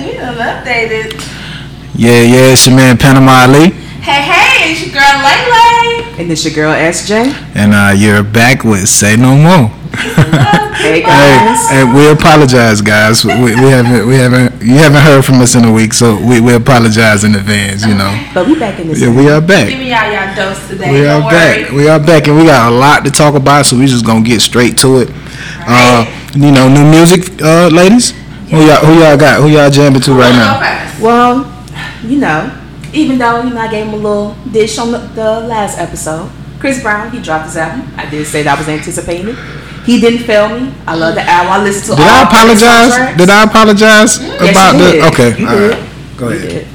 you know, updated. Yeah, yeah, it's your man Panama Ali. Hey, hey, it's your girl Lay Lay. And it's your girl SJ. And uh, you're back with Say No More. Hey Hey, guys. hey, we apologize, guys. We, we haven't, we haven't, you haven't heard from us in a week, so we, we apologize in advance. You know, But we back in this. yeah, we are back. Give back. me y'all y'all dose today. We are Don't back. worry. We are back, and we got a lot to talk about, so we just gonna get straight to it. Uh, you know, new music, uh, ladies. Who y'all, who y'all got? Who y'all jamming to right now? Well, you know, even though you know I gave him a little dish on the, the last episode, Chris Brown he dropped his album. I did say that I was anticipating it. He didn't fail me. I love the album. I listened to. Did I apologize? Did I apologize Yes, about the? Okay, You all did. right. Go You ahead. did.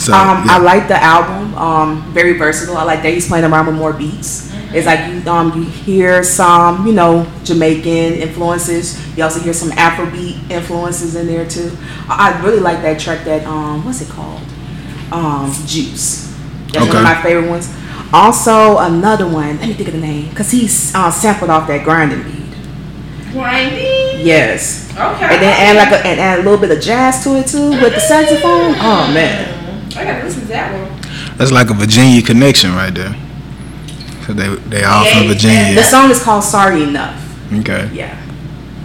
So, um, yeah. I like the album. Um, very versatile. I like that he's playing around with more beats. It's like you um you hear some you know Jamaican influences. You also hear some Afrobeat influences in there too. I I really like that track. That um what's it called? Um, Juice. That's one of my favorite ones. Also another one. Let me think of the name because he's uh, sampled off that grinding beat. Grinding. Yes. Okay. And then add like a, and add a little bit of jazz to it too with the saxophone. Oh man. I gotta listen to that one. That's like a Virginia connection right there. So they they all Yeah, from Virginia. The song is called Sorry Enough. Okay. Yeah.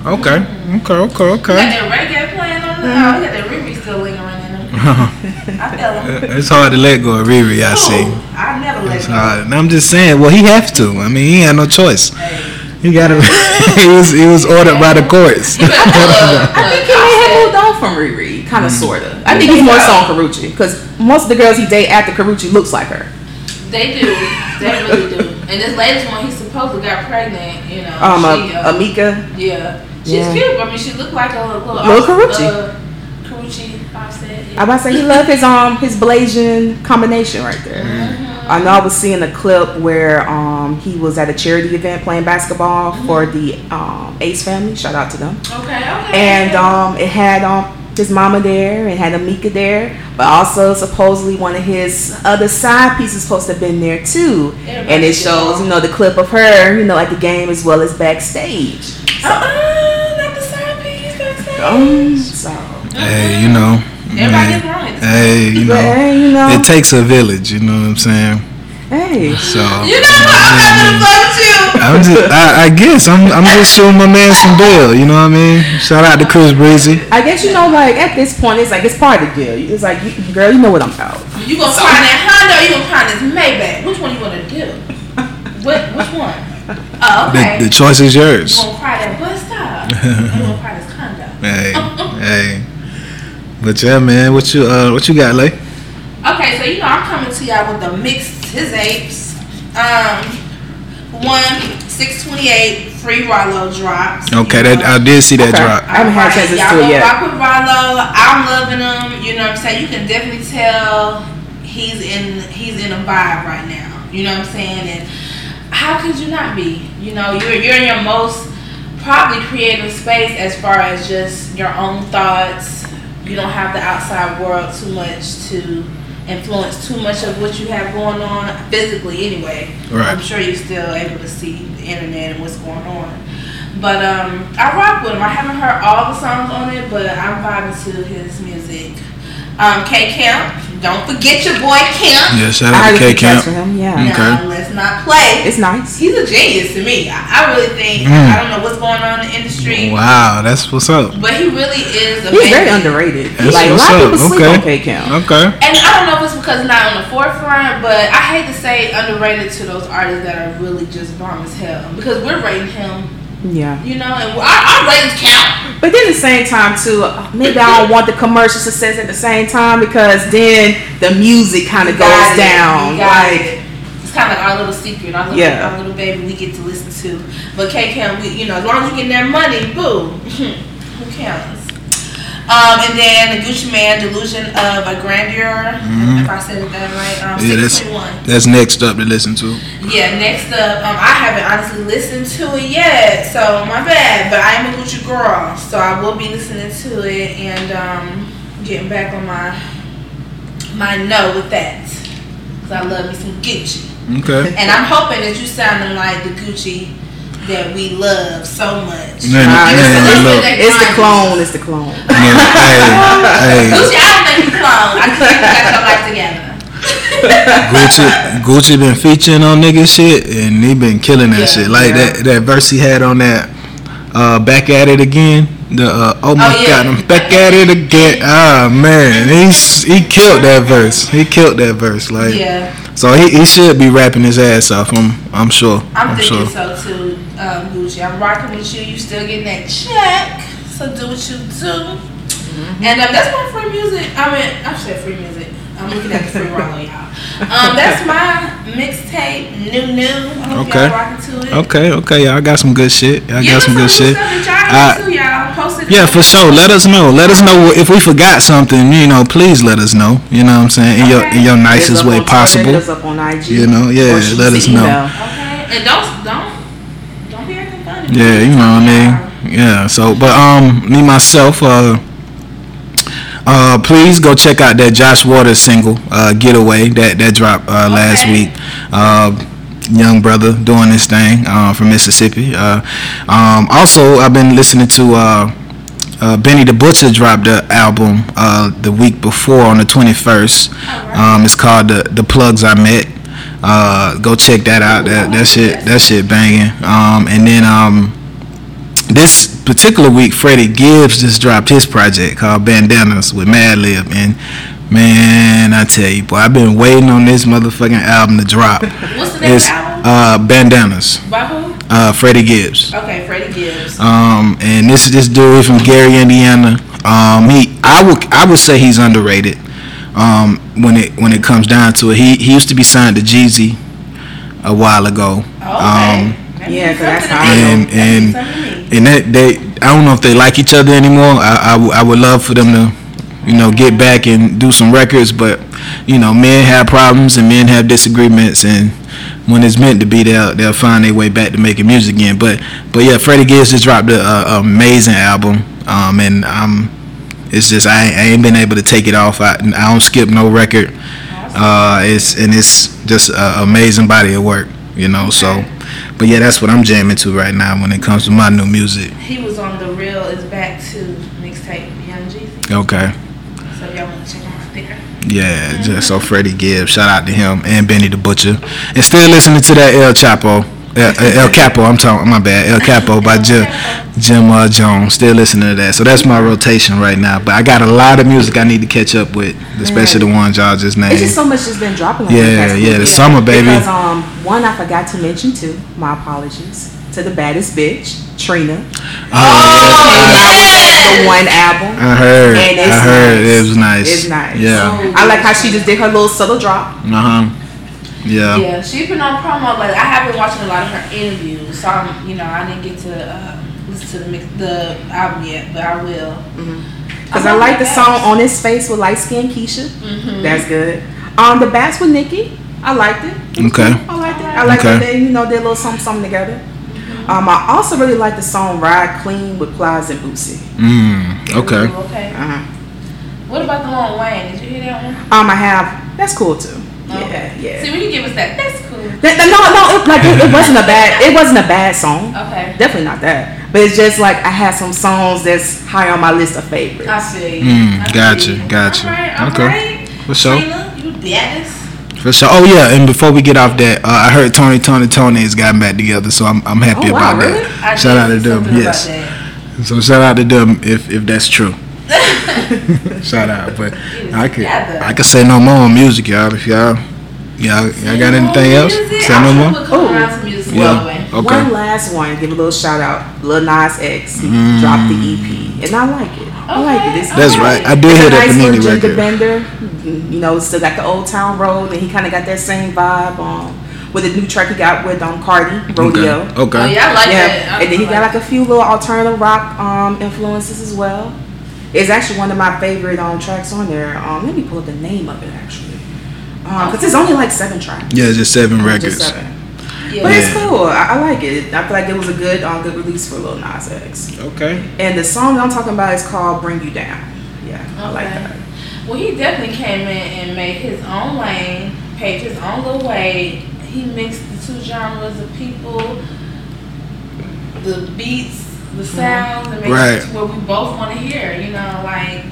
Okay. Okay. Okay. You got Okay. that reggae playing on the oh, you got that Riri still lingering in him. I feel him. it's hard to let go of Riri. I see. I never let It's go. hard. And I'm just saying. Well, he have to. I mean, he had no choice. Hey. He got to. he was he was ordered by the courts. You better I think he look, may have moved on from Riri, kind of, Mm. sorta. I think he's more so on Karrueche, because most of the girls he date after Karrueche looks like her. They do. They really do. And this latest one, he supposedly got pregnant. You know. Um, she, uh, uh, Ammika. Yeah. She's Yeah. cute. I mean, she looked like a little. Little Karrueche. Uh, Offset. I about to say he loved his um his Blasian combination right there. I know I was seeing a clip where um he was at a charity event playing basketball for the um Ace family. Shout out to them. Okay. Okay. and um, it had um, his mama there and had Ammika there, but also supposedly one of his other side pieces supposed to have been there too. And it shows, you know, the clip of her, you know, at the game as well as backstage. Uh-uh, not the side piece. backstage. Um, so, hey, you know. Everybody man, gets right. Hey, you know. hey, you know, It takes a village. You know what I'm saying? Hey, So. You know what? I'm not gonna fuck with you. I'm just, I, I guess I'm, I'm just shooting my man some bill. You know what I mean? Shout out to Chris Breezy. I guess you know, like at this point, it's like it's part of the deal. It's like, you, girl, you know what I'm about. You gonna find that Honda you gonna find this Maybach? Which one you gonna do? What? Which one? Oh, okay. The, the choice is yours. you gonna cry that bus stop? you gonna cry this condo? Hey, hey. But yeah, man, what you uh, what you got, Lay? Okay, so you know I'm coming to y'all with the mixed his apes. Um, one six twenty eight free Rollo drops. Okay, that know. I did see that Okay. drop. I haven't had a chance to Y'all do it go yet. rock with Rollo. I'm loving him. You know what I'm saying? You can definitely tell he's in he's in a vibe right now. You know what I'm saying? And how could you not be? You know, you're you're in your most probably creative space as far as just your own thoughts. You don't have the outside world too much to influence too much of what you have going on physically anyway. Right. I'm sure you're still able to see the internet and what's going on. But um, I rock with him. I haven't heard all the songs on it, but I'm vibing to his music. Um, K Camp, don't forget your boy Camp. Yeah, shout I out to heard K a Camp. for him. Yeah, Okay. Let's not play. it's nice. He's a genius to me. I, I really think Mm. I don't know what's going on in the industry, Wow, that's what's up. but he really is He's very underrated. That's like a what's lot of up. people sleep Okay. on K Camp. Okay. And I don't know if it's because it's not on the forefront, but I hate to say underrated to those artists that are really just bomb as hell because we're rating him, Yeah. you know, and our, our ratings count. But then at the same time too, maybe I don't want the commercial success at the same time because then the music kind of goes it. down. Like it. it's kind of like our little secret, our little, Yeah. our little baby we get to listen to. But K Camp, we you know, as long as you get that money, boo, who counts? Um, and then the Gucci Mane, Delusion of a Grandeur. If I said that right, um, Mm-hmm. Yeah, that's that's next up to listen to. Yeah, next up, um, I haven't honestly listened to it yet, so my bad. But I am a Gucci girl, so I will be listening to it and um, getting back on my my no with that, cause I love me some Gucci, Okay. and I'm hoping that you sounding like the Gucci that we love so much. Man, Nah, man, it's- look, it's the clone. It's the clone. man, hey, hey, Gucci, I don't think you clone. I think you got your life together. Gucci, Gucci been featuring on nigga shit, and he been killing that Yeah, shit. Like yeah. that that verse he had on that, uh, back at it again. The uh, oh my Oh, yeah. god, I'm back at it again. Ah man, he's he killed that verse. He killed that verse. Like Yeah, so he, he should be rapping his ass off. I'm I'm sure. I'm, I'm, thinking sure. so too, um, Gucci. I'm rocking with you. You still getting that check, so do what you do. And um, that's my free music. I mean, I said free music. I'm looking at the free roll, y'all. Um, that's my mixtape, new new. I hope Okay. y'all rocking to it. Okay, okay, y'all got some good shit. Y'all Give got some good shit. Stuff that y'all Uh, into, y'all. Yeah, for sure. Let us know. Let us know if we forgot something. You know, please let us know. You know what I'm saying in your in your nicest way on Twitter, possible. Up on IG. You know, yeah, let us us know. Okay, and don't don't don't be acting funny. Yeah, you know what I mean. Yeah. So, but um, me myself, uh, uh, please go check out that Josh Waters single, uh, "Getaway" that that dropped uh, last Okay. week. Uh, young brother doing this thing uh, from Mississippi. Uh, um, also, I've been listening to. Uh, uh, Benny the Butcher dropped the album uh, the week before on the 21st. Um, it's called the the Plugs I Met. Uh, go check that out. That that shit that shit banging. Um, and then um, this particular week, Freddie Gibbs just dropped his project called Bandanas with Madlib, and man, I tell you, boy, I've been waiting on this motherfucking album to drop. What's the name of It's the album? uh, Bandanas. By who? Uh, Freddie Gibbs. Okay, Freddie Gibbs. Um, and this is this dude from Gary, Indiana. Um, he I would I would say he's underrated. Um, when it when it comes down to it, he he used to be signed to Jeezy a while ago. Oh, Um, okay. Yeah, means 'cause that's something how to I and That and something to me. and that they I don't know if they like each other anymore. I, I, w- I would love for them to, you know, get back and do some records. But you know, men have problems and men have disagreements, and when it's meant to be, they'll they'll find their way back to making music again. But but yeah, Freddie Gibbs just dropped a, a amazing album, um, and um, it's just I, I ain't been able to take it off. I, I don't skip no record. Uh, it's and it's just an amazing body of work, you know. So, but yeah, that's what I'm jamming to right now when it comes to my new music. He was on the real is back to mixtape Young Jeezy. Okay. So y'all want to check out there. Yeah, just so Freddie Gibbs, shout out to him and Benny the Butcher, and still listening to that El Chapo, El, El Capo. I'm talking, my bad, El Capo by Jim Jim uh, Jones. Still listening to that, so that's my rotation right now. But I got a lot of music I need to catch up with, especially the ones y'all just It's just so much that's been dropping. Like Yeah, the past yeah, the summer, baby. Because um, one I forgot to mention too. My apologies to the baddest bitch, Trina. Oh, The one album. I heard, And it's I heard nice. it was nice. It's nice. Yeah, I like how she just did her little subtle drop. uh huh. Yeah. Yeah, she's been on promo, but I have been watching a lot of her interviews. So I'm, you know, I didn't get to uh, listen to the mix, the album yet, but I will. Cause I like the song "On His Face" with light skin Keisha. Mm-hmm. That's good. Um, the BAPS with Nicki. I liked it. It Okay. I liked it. I like Okay. that they, you know, did a little something, something together. Um, I also really like the song "Ride Clean" with Plies and Boosie. Mm, okay. Ooh, okay. Uh-huh. What about the one with Wayne? Did you hear that one? Um, I have. That's cool too. Yeah, Okay. yeah. See, when you give us that, that's cool. That- that- no, no, it, like it, it wasn't a bad. It wasn't a bad song. Okay. Definitely not that. But it's just like I had some songs that's high on my list of favorites. I see. Mm, I gotcha, see. gotcha. All right, all Okay. right. For sure. Trina, you baddest. For sure. Oh yeah, and before we get off that, uh, I heard Tony, Tony, Tony has gotten back together, so I'm I'm happy Oh, wow, about really? that. I Shout out to them. Yes. So shout out to them if if that's true. shout out, but I could together. I could say no more on music, y'all. If y'all y'all y'all got anything else? Music? Say no more. put couple Ooh. rounds of music Yeah. by the way. Okay. One last one. Give a little shout out. Lil Nas X. He Mm. dropped the EP, and I like it. I like it. It's, That's Okay. right. I did it's hear a that nice Panini little gender record. bender. You know, still got the Old Town Road, and he kind of got that same vibe um, with the new track he got with um, Cardi, Rodeo. Okay. okay. Oh yeah, I like yeah, that. I and then he like got like a few little alternative rock um, influences as well. It's actually one of my favorite um, tracks on there. Um, let me pull up the name of it actually, because it's only like seven tracks. Yeah, just seven Just records. seven. Yeah. But it's cool. I, I like it. I feel like it was a good, um, good release for Lil Nas X. Okay. And the song I'm talking about is called "Bring You Down." Yeah, I like that. Well, he definitely came in and made his own lane, paved his own little way. He mixed the two genres of people, the beats, the sounds, and made Right. it to where we both want to hear. You know, like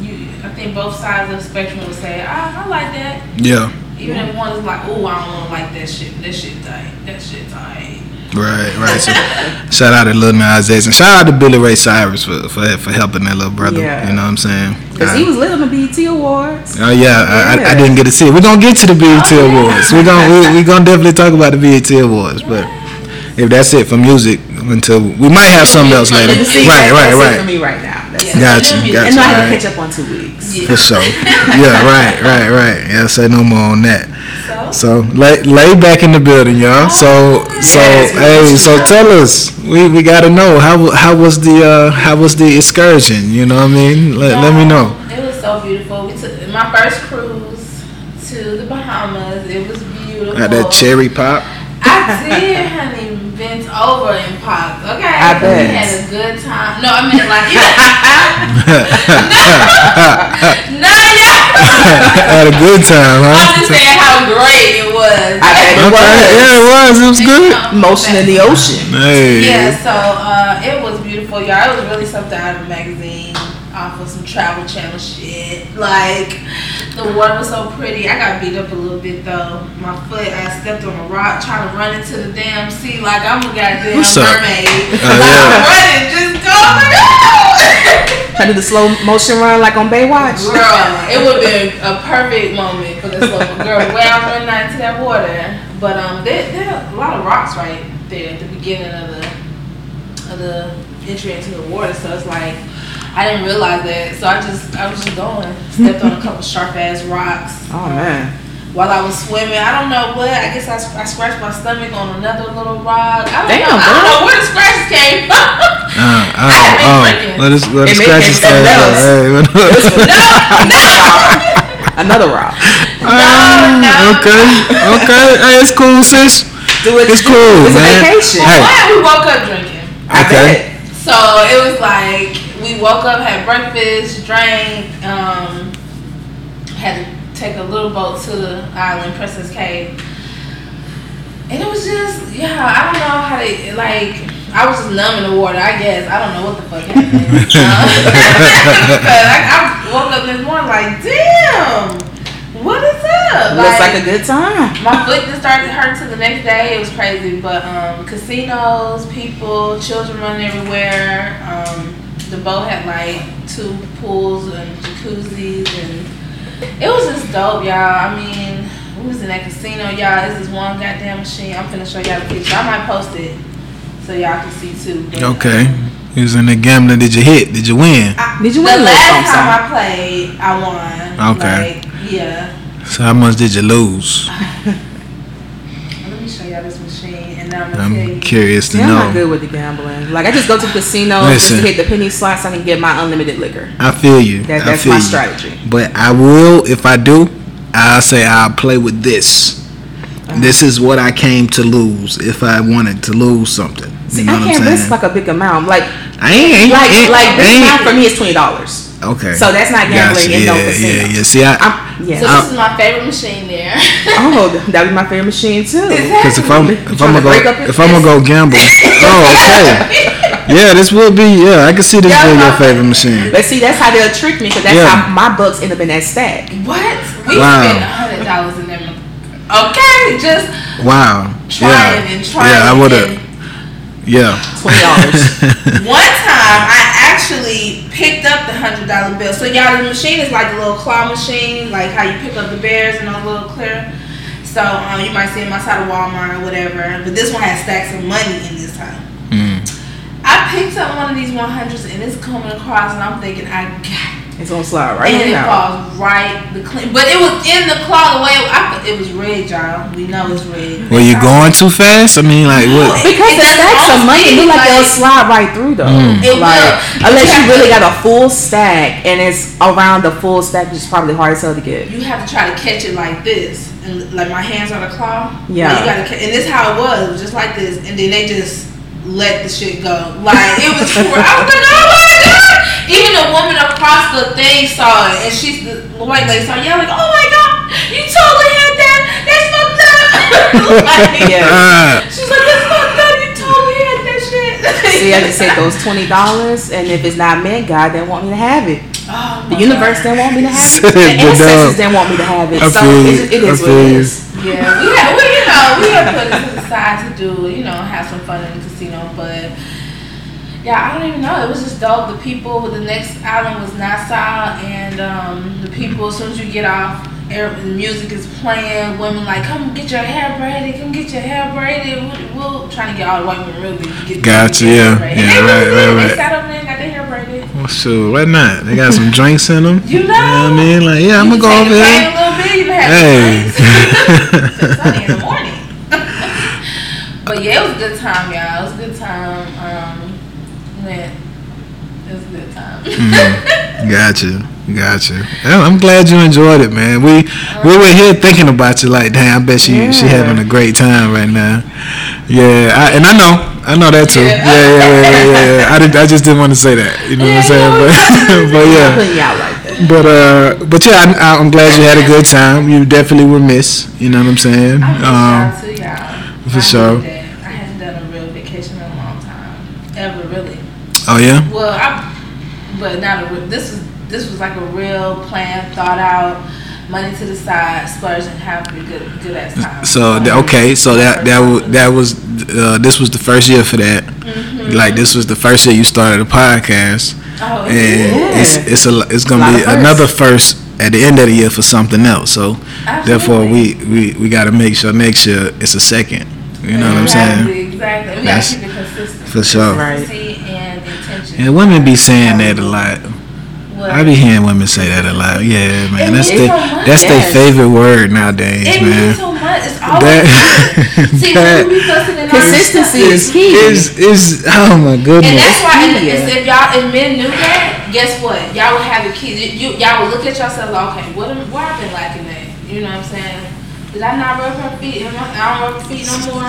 you. I think think both sides of the spectrum would say, I, I like that. Yeah. Even if one is like, oh, I don't want to like that shit. That shit tight. That shit tight. Right, right. So, shout out to Lil Nas X and shout out to Billy Ray Cyrus for for, for helping that little brother. Yeah. You know what I'm saying? Because he was lit on the BET Awards. Oh yeah, I, I, I didn't get to see it. We're gonna get to the BET Oh, yeah. Awards. We're gonna we, we gonna definitely talk about the BET Awards. But if that's it for music, until we might have something else later. See, Right, right, right. for me right now. That's Yeah. Gotcha, And gotcha. And I had to catch up on two weeks. Yeah. For sure. Yeah, right, right, right. Yeah, say no more on that. So, So lay, lay back in the building, y'all. So so Yes, hey, so tell us. We we gotta know how how was the uh how was the excursion? You know what I mean? Let, let me know. It was so beautiful. We took my first cruise to the Bahamas. It was beautiful. Got that cherry pop. I did, over and popped. Okay, I we bet. had a good time. No, I mean like, no, no, yeah. Had a good time, huh? I'm huh? just saying how great it was. I bet it Okay, was. yeah, it was. It was good. Motion in the ocean. Hey. Yeah, so uh, it was beautiful, y'all. It was really something out of a magazine, off of some travel channel shit. Like the water was so pretty. I got beat up a little bit though. My foot, I stepped on a rock trying to run into the damn sea like I'm a goddamn What's up? mermaid. Oh, like yeah. I'm running, just go. Girl, Trying to do the slow motion run like on Baywatch. Girl, it would have been a perfect moment for this little girl. Way I'm running out into that water, but um, there, there are a lot of rocks right there at the beginning of the of the entry into the water. So it's like I didn't realize that. So I just I was just going, stepped on a couple sharp ass rocks. Oh man. While I was swimming, I don't know what. I guess I, I scratched my stomach on another little rock. I don't Damn, know. I don't know where the scratches came from. Uh, oh, I had been oh, drinking. let us let us It may scratch be his something face. else. Hey, what- Another rock. Ah, no. Okay, okay. Hey, it's cool, sis. Do it. It's cool, It's a man. vacation. Hey. But we woke up drinking. I Okay. bet. So it was like we woke up, had breakfast, drank, um, had to take a little boat to the island, Princess Cays. And it was just, yeah, I don't know how they, like, I was just numb in the water, I guess. I don't know what the fuck happened. Um, but I, I woke up this morning like, damn, what is up? Looks like a good time. My foot just started to hurt till the next day. It was crazy. But um, casinos, people, children running everywhere. Um, the boat had like two pools and jacuzzis, and it was just dope, y'all. I mean, we was in that casino, y'all. This is one goddamn machine. I'm finna show y'all the picture. I might post it so y'all can see too. But, Okay. You was in the gambling. Did you hit? Did you win? I, Did you win a little last something, time I played, I won. Okay. Like, yeah. So how much did you lose? Let me show y'all this machine, and then I'm gonna tell you. I'm curious to Yeah, I'm not good with the gambling. Like I just go to the casino just to hit the penny slots. so I can get my unlimited liquor. I feel you. That, that's feel my you. strategy. But I will, if I do, I'll say I'll play with this. Uh-huh. This is what I came to lose if I wanted to lose something. See, you know I what I'm can't risk like a big amount. Like, I ain't, like, ain't, like ain't- amount for me is twenty dollars. Okay. So that's not gambling Gotcha. in no yeah, casino. yeah, yeah. See, I, I'm, yeah. So this uh, is my favorite machine there. oh, that was my favorite machine too. Because if I'm if I'm gonna go if I'm gonna go gamble, oh okay, yeah, this will be yeah. I can see this Yeah, being your favorite machine. But see, that's how they'll trick me because that's Yeah. how my books end up in that stack. what? We Wow. spent a hundred dollars in them. Okay, just Wow. trying yeah. and trying. Yeah, I would have. Yeah. Twenty dollars. One time, I actually picked up the hundred dollar bill. So y'all, the machine is like a little claw machine, like how you pick up the bears and those little clear. So um, you might see them outside of Walmart or whatever. But this one has stacks of money in this time. Mm. I picked up one of these one hundreds and it's coming across, and I'm thinking I got. It's gonna slide right and on it out. falls right the clean, but it was in the claw the way it, I, it was red, y'all. We know it's red. Were you going too fast? I mean, like what? Because It the stacks of money speed, look like they'll slide right through though. Mm. It like will. unless You you really to- got a full stack and it's around the full stack, which is probably hard as hell to get. You have to try to catch it like this, and like my hands on the claw. Yeah. you gotta, ca- and this how it was, it was just like this, and then they just let the shit go. Like it was, I was like, oh my god! Even the woman across the thing saw it, and she's the white lady saw it, yeah, like, oh my god, you totally had that. That's fucked up. like, Yeah. Ah, She's like, that's fucked up. You totally had that shit. So I have to take those twenty dollars, and if it's not meant, God, they want me to have it. Oh The universe God. didn't want me to have it. The The ancestors didn't want me to have it. I So feel it, it is I what it feel you. Yeah, we had, we, you know, we had put it aside to do, you know, have some fun in the casino, but yeah, I don't even know. It was just dope. The people, with the next island was Nassau, and um, the people, as soon as you get off, the music is playing. Women like, come get your hair braided, come get your hair braided. We'll, we'll trying to get all the white women really to get Gotcha, yeah. hair braided. Yeah, and they right, right, They right. sat over there and got their hair braided. Well, sure, why not? They got some drinks in them. You know. what I mean? Like, yeah, I'm gonna go over take the pain there. a little bit. You can have Hey. sunny in the morning. but yeah, it was a good time, y'all. It was a good time. Um, went. It was a good time. Mm-hmm. Gotcha, gotcha. Yeah, I'm glad you enjoyed it, man. We we were here thinking about you, like, damn, I bet she she having a great time right now. Yeah, I, and I know, I know that too. Yeah. Yeah, yeah, yeah, yeah. yeah, yeah. I did, I just didn't want to say that. You know what I'm saying? But but yeah. putting you out like that. But uh, but yeah, I, I'm glad you had a good time. You definitely were missed. You know what I'm saying? Um, y'all too, y'all. for sure. I hadn't done a real vacation in a long time, ever really. oh yeah. Well, I, but not a. This was this was like a real plan, thought out, money to the side, splurge and have a good good ass time. So the, okay, so that that was that was uh, this was the first year for that. Mm-hmm. Like this was the first year you started a podcast, Oh, and Yeah. it's it's a it's gonna lot be another first at the end of the year for something else. So therefore we we we got to make sure next year it's a second. You know what I'm saying? Exactly, exactly. We gotta keep it consistent. For sure. Right. Consistency and women be saying that a lot. What? I be hearing women say that a lot. Yeah, man, It that's means their so much. that's their favorite word nowadays, It man. means so much. It's always That- See, that- when fussing and all Consistency is key. is is oh my goodness. And that's why, and, Yeah. and if y'all if men knew that, guess what? Y'all would have the kids. You, you y'all would look at yourself like, okay, what am, where I've been lacking at? You know what I'm saying? Did I not rub her feet? I, I don't rub her feet no more.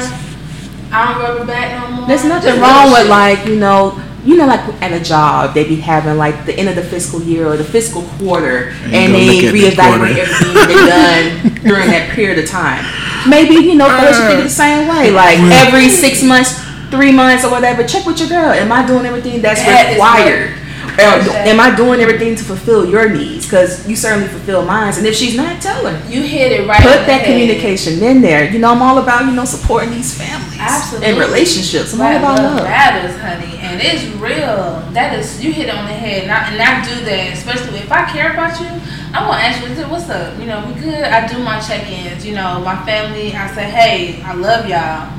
I don't rub her back no more. There's nothing Just wrong little with shit. like you know you know like at a job they be having like the end of the fiscal year or the fiscal quarter And and they look at the reevaluate everything they've done during that period of time. Maybe you know fellas should think it the same way. Like every six months, three months or whatever, check with your girl. Am I doing everything that's That is required? Or Exactly. am I doing everything to fulfill your needs? Because you certainly fulfill mine. And if she's not, tell her. You hit it right. Put the that head. communication in there. You know, I'm all about, you know, supporting these families Absolutely. and relationships. I'm all Right, about love love. matters, honey, and it's real. That is, you hit it on the head, and I, and I do that. Especially if I care about you, I'm gonna ask you, "What's up? You know, we good." I do my check-ins. You know, my family. I say, "Hey, I love y'all.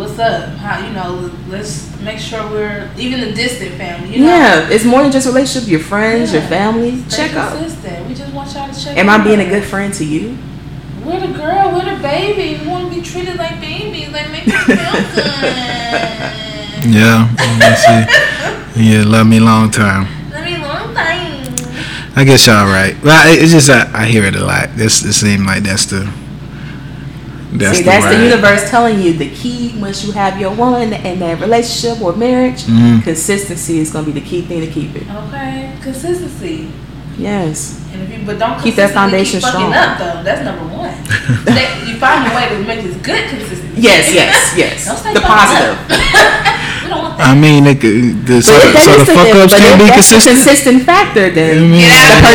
What's up? How you know? Let's make sure we're even the distant family. You know, Yeah, it's more than just relationship. Your friends, your family. Stay Check up. consistent. We just want y'all to check. Am I in. being a good friend to you? We're the girl. We're the baby. We want to be treated like babies. Like make us feel good. Yeah, let's see. Yeah, love me long time. Let me long time. I guess y'all right. Well, it's just I, I hear it a lot. This it seems like that's the that's See, the that's the universe telling you the key once you have your one in that relationship or marriage. Mhm. Consistency is going to be the key thing to keep it. Okay, consistency. Yes. And if you, but don't Keep that foundation keep fucking strong. up though. That's number one. That- you find a way to make this good consistency. Yes, yes, yes. Don't stay The positive. up. we don't want that. I mean, it could, the, so, But if the, so the fuck ups can't if be that's the consistent. consistent factor, I then mean, Get out of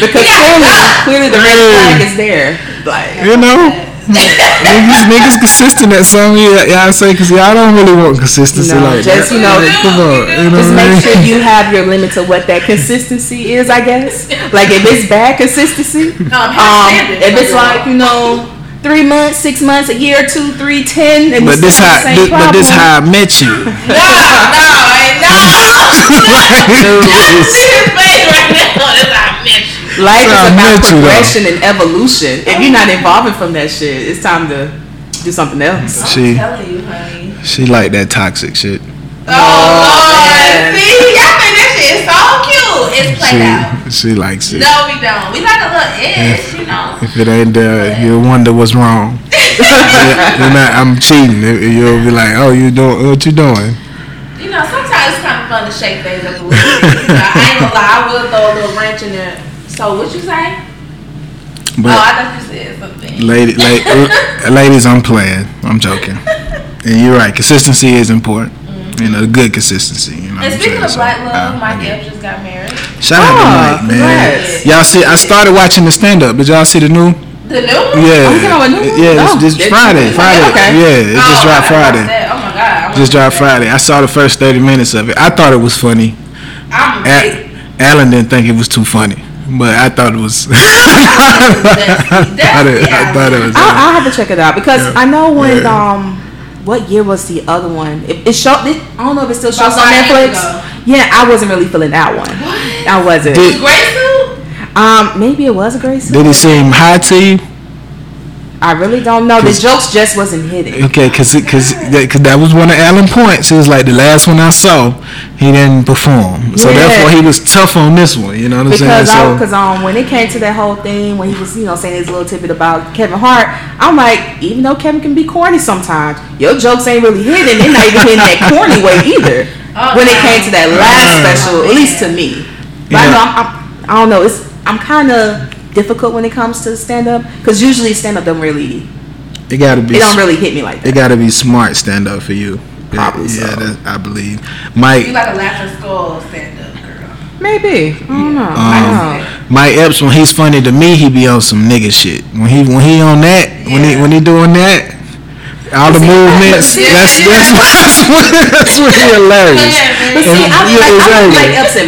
because Yeah. clearly, clearly the red Hey. flag is there. Like, you know, niggas, niggas consistent at something. y- Y'all say because y'all don't really want consistency No, like just, that. you know, come on, you know Just what I make mean? sure you have your limit to what that consistency is, I guess. Like if it's bad consistency, No, um, if it's like, you know, three months, six months, a year, two, three, ten, and But this still how, this, but this how I met you. No, no, ain't no. See his face right now. Life That's is about met though. progression and evolution. If you're not evolving from that shit, it's time to do something else. I'm She- telling you, honey. She like that toxic shit. Oh, Lord. man. See, y'all think that shit is so cute. It's played out. She, she likes it. No, we don't. We like a little edge, you know. If it ain't there, you'll wonder what's wrong. You're not, I'm cheating. You'll be like, oh, you doing what you doing? You know, sometimes it's kind of fun to shake things up a little bit. You know, I ain't gonna lie, I will throw a little wrench in there. So what you say? oh, But I thought you said something. lady, la- ladies, I'm playing. I'm joking. And you're right. Consistency is important. You know, good consistency. You know. And what I'm speaking saying? of So, Black Love, uh, Mike yeah. Epps just got married. Shout out to Oh, Mike, man. congrats. Y'all see, I started watching the stand up. Did y'all see the new? The new one? Yeah, Oh, you talking about new one? yeah. It's Oh, just did- Friday. Friday. Okay. Yeah, it just Oh, dropped I gotta Friday. that. Oh my god. I Just dropped that. Friday. I saw the first thirty minutes of it. I thought it was funny. I'm a A- Alan didn't think it was too funny, but I thought it was. I, thought it was. I'll, I'll have to check it out because Yeah. I know when Yeah. um what year was the other one? It, it showed. It, I don't know if it still shows on Netflix. Yeah, I wasn't really feeling that one. What? I wasn't. Did- Gray suit? Um, maybe it was a great. Did it seem high to you? I really don't know. The jokes just wasn't hitting. Okay, cause, cause, that, cause that was one of Alan points. It was like the last one I saw, he didn't perform. So Yeah. therefore he was tough on this one. You know what I'm Because saying? because um when it came to that whole thing when he was you know saying his little tidbit about Kevin Hart, I'm like even though Kevin can be corny sometimes, your jokes ain't really hitting. They're not even hitting that corny way either. Oh, when it came to that last special, at least to me. But I know I'm, I'm I don't know. It's I'm kind of difficult when it comes to stand up because usually stand up don't really it gotta be. it don't really hit me like that. It gotta be smart stand up for you. Yeah, Probably yeah, so. that, I believe. Mike. You Mike, like a laughing skull stand up girl. Maybe I don't know. I Um, don't know. Mike Epps, when he's funny to me, he be on some nigga shit. When he when he on that, when he when he doing that, all the movements, Yeah, that's, yeah. that's that's when that's when he hilarious. But see, I Yeah, like, I exactly. like Epps in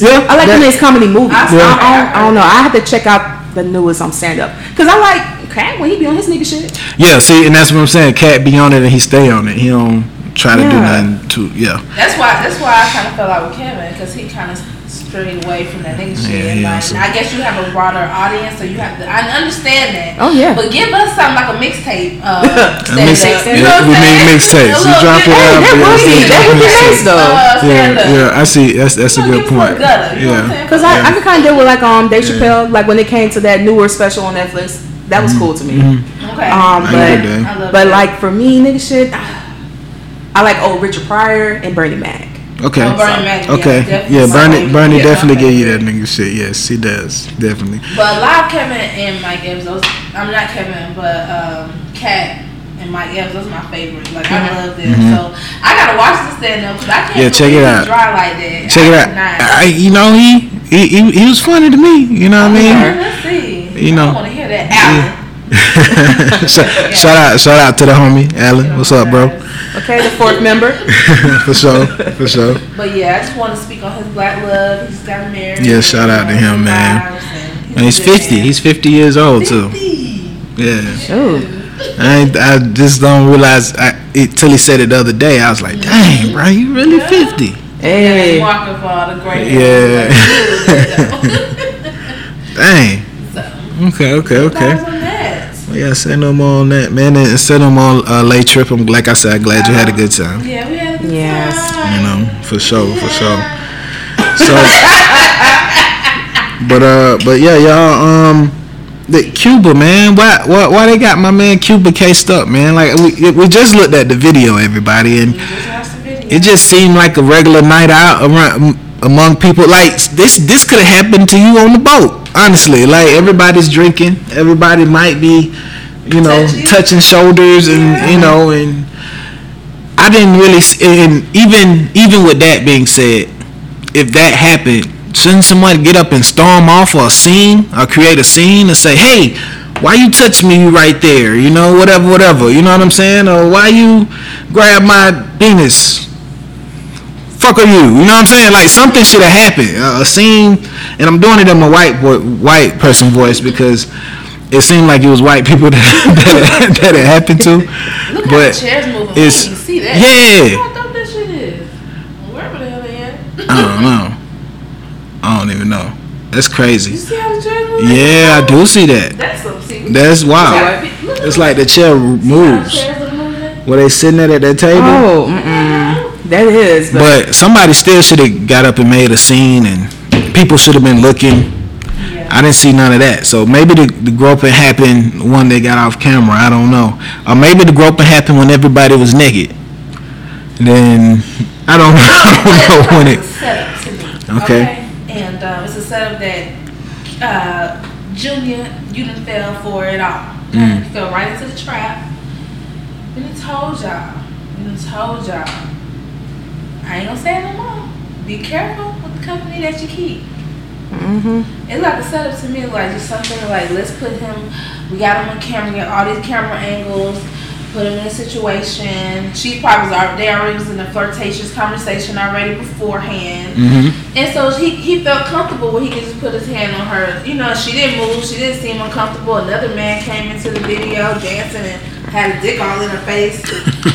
movies. Yeah, I like that- him in his comedy movies. I- I, Yeah. I, don't, I don't know. I have to check out the newest on stand up because I like Katt when he be on his nigga shit. Yeah, see, and that's what I'm saying. Katt be on it and he stay on it. He don't try to do nothing to yeah. That's why. That's why I kind of fell out with Kevin because he kind of strayed away from that nigga shit. Yeah, and like, also- I guess you have a broader audience, so you have to. I understand that. Oh, yeah. But give us something like a mixtape. Uh, A stand mix- up. yeah, You know we I'm make mixtapes. A You drop it out. that yeah, would be see, that would be nice though. Uh, Yeah, yeah, I see. That's that's a You know, good point. gutter, you know what I'm Yeah. Cause I, Yeah. I can kind of deal with like um Dave Chappelle like when it came to that newer special on Netflix. That was cool to me. Okay. Um, I but that. I love but that. like for me, nigga shit, I like old Richard Pryor and Bernie Mac. Okay. Oh, Bernie Mac, Okay. definitely Yeah, Bernie Bernie yeah, definitely okay. give you that nigga shit. Yes, he does. Definitely. But live Kevin and Mike Epps, those I'm not Kevin, but um, Katt and Mike Epps, those are my favorites. Like I love them, so I gotta watch this stand up because I can't Mm-hmm. Yeah, check believe it he's out. dry like that. Check it out. I, you know he, he he he was funny to me. You know what I mean? Okay, let's see. You know. I want to hear that. Alan. shout, shout out shout out to the homie Alan. What's up, bro? Okay, the fourth member. for sure, for sure. But yeah, I just want to speak on his black love. He just got married. Yeah, shout out to him, man. Vibes, And he's 50. He's 50 years old too. 50. Yeah. Ooh. I I just don't realize I, it, till he said it the other day. I was like, dang, bro, you really 50? Hey. Marking for all the great Yeah. hairs. Dang. so, Okay, okay, okay. Yeah, say no more on that, man. And say no more uh, late trip. I'm like I said, glad you had a good time. Yeah, we had a good Yes. time. You know, for sure, for sure. So, but uh, but yeah, y'all. Um, the Cuba, man. Why, why, why they got my man Cuba cased up, man? Like we, we just looked at the video, everybody, and just video. it just seemed like a regular night out around among people. Like this, this could have happened to you on the boat. Honestly, like everybody's drinking, everybody might be, you know, Touchy. touching shoulders and you know, and I didn't really. And even even with that being said, if that happened, shouldn't somebody get up and storm off or a scene or create a scene and say, hey? Why you touch me right there? You know, whatever, whatever. You know what I'm saying? Or why you grab my penis? Fuck are you? You know what I'm saying? Like something should have happened. Uh, a scene, and I'm doing it in my white boy, white person voice because it seemed like it was white people that that, that it happened to. Look how the But chairs moving. it's- we see that. yeah. What that shit is? Wherever the hell they at. I don't know. I don't even know. That's You crazy. see how the chairs moving? Yeah, I do see that. That's some. That's wild. Look It's like the chair how the moves. chairs are. Were they sitting at that table? Oh, mm-mm. That is. But, But somebody still should have got up and made a scene, and people should have been looking. Yeah. I didn't see none of that. So maybe the, the groping happened when they got off camera. I don't know. Or maybe the groping happened when everybody was naked. Then I don't, I don't know when it. a setup to me. Okay. And um, it's a setup that uh, Junior, you didn't fell for it all. Mm. You fell right into the trap. And it told y'all. And it told y'all. I ain't gonna say it no more. Be careful with the company that you keep. Mm-hmm. It's like a setup to me, like just something like let's put him. We got him on camera, get all these camera angles, put him in a situation. She probably was already, they already was in a flirtatious conversation already beforehand, Mm-hmm. and so he he felt comfortable where he could just put his hand on her. You know, she didn't move, she didn't seem uncomfortable. Another man came into the video dancing and had a dick all in her face.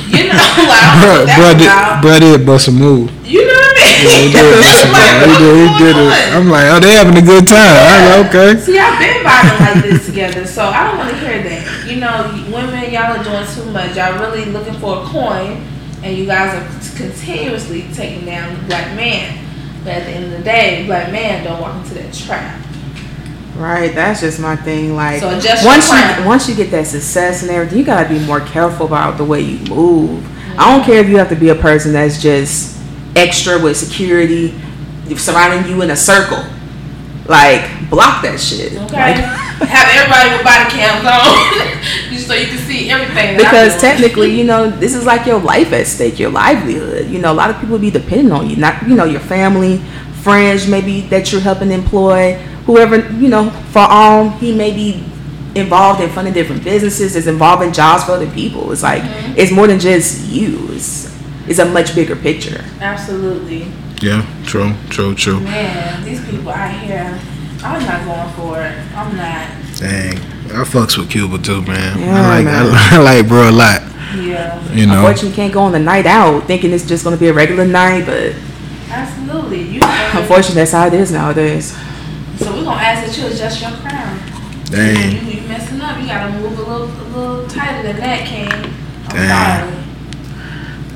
You know, like I don't know what Bruh, bruh, that's did, about. bruh did bust a move. You know what I mean? Yeah, he did Like. He did, he did it. I'm like, oh, they having a good time. I'm like, okay. See, I've been vibing like this together, so I don't want to hear that. You know, women, y'all are doing too much. Y'all really looking for a coin, and you guys are continuously taking down the black man. But at the end of the day, black man don't walk into that trap. Right, that's just my thing. Like So once you once you get that success and everything, you gotta be more careful about the way you move. I don't mm-hmm. care if you have to be a person that's just extra with security surrounding you in a circle. Like block that shit. Okay, Like, have everybody with body cams on, just so you can see everything. because technically, you know, this is like your life at stake, your livelihood. You know, a lot of people be depending on you, not you know your family, friends, maybe that you're helping employ, whoever you know. For all he may be involved in funding different businesses, is involved in jobs for other people. It's like mm-hmm. it's more than just you. It's it's a much bigger picture. absolutely. Yeah, true, true, true. Man, these people out here, I'm not going for it. I'm not. Dang, I fucks with Cuba too, man. Yeah, I like, man. I, I like bro a lot. Yeah, You know, Unfortunately, you can't go on the night out thinking it's just going to be a regular night, but absolutely. You. Know. unfortunately, that's how it is nowadays. So we're gonna ask that you adjust your crown. dang. You, you messing up. You gotta move a little, a little tighter than that, King. I'm Damn. sorry.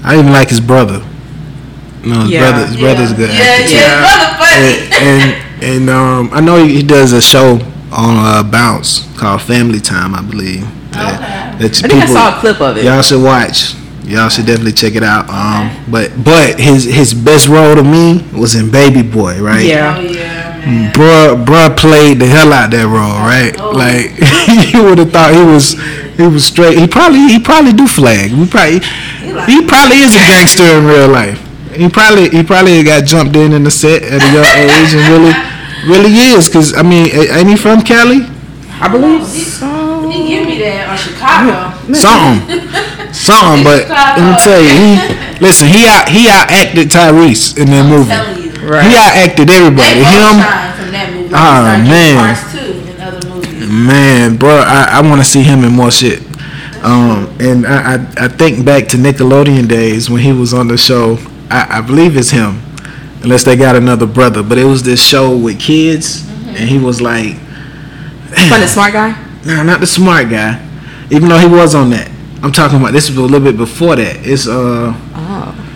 I even like his brother. No, his Yeah. brother, his brother's yeah. good. Yeah, actor, too. yeah, brother funny. and and, and um, I know he does a show on uh, Bounce called Family Time, I believe. That, that I think I saw a clip of it. Y'all should watch. Y'all should definitely check it out. Um, but but his his best role to me was in Baby Boy, right? Yeah. Oh yeah, man. Bruh, bruh played the hell out that role, right? Oh. Like you would have thought he was he was straight. He probably he probably do flag. We probably like- he probably is a gangster in real life. He probably he probably got jumped in in the set at a young age and really really is because I mean ain't he from Cali? I believe he- so. He give me that or Chicago. Something, something. But let me tell you, he listen. He out he out acted Tyrese in that I'm movie. telling you. Right. He out acted everybody. both Him. shine from that movie. Oh, man. Parts two in other movies. Man, bro, I, I want to see him in more shit. Um, and I, I I think back to Nickelodeon days when he was on the show. I, I believe it's him, unless they got another brother. But it was this show with kids, and he was like, Fun and smart guy. nah, not the smart guy, even though he was on that. I'm talking about this was a little bit before that. It's uh, Oh,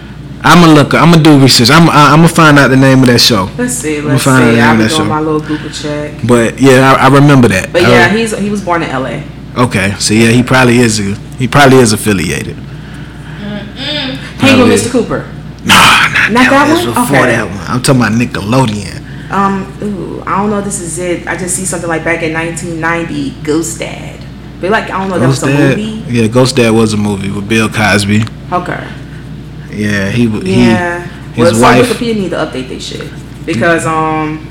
I'm gonna look. I'm gonna do research. I'm I'm gonna find out the name of that show. let's see. Let's find see. I'll of be that doing show. my little Google check. But yeah, I, I remember that. But I- yeah, he's he was born in L.A. okay. So yeah, he probably is. A, he probably is affiliated. Hang with Probably. Mr. Cooper. Nah, not, Not that It's one? before Okay. that one. I'm talking about Nickelodeon. Um, ooh, I don't know. if This is it. I just see something like back in 1990, Ghost Dad. But like I don't know. That was Ghost a Dad. movie. Yeah, Ghost Dad was a movie with Bill Cosby. Okay. Yeah, he Yeah. he well, his so wife. Wikipedia need to update this shit because um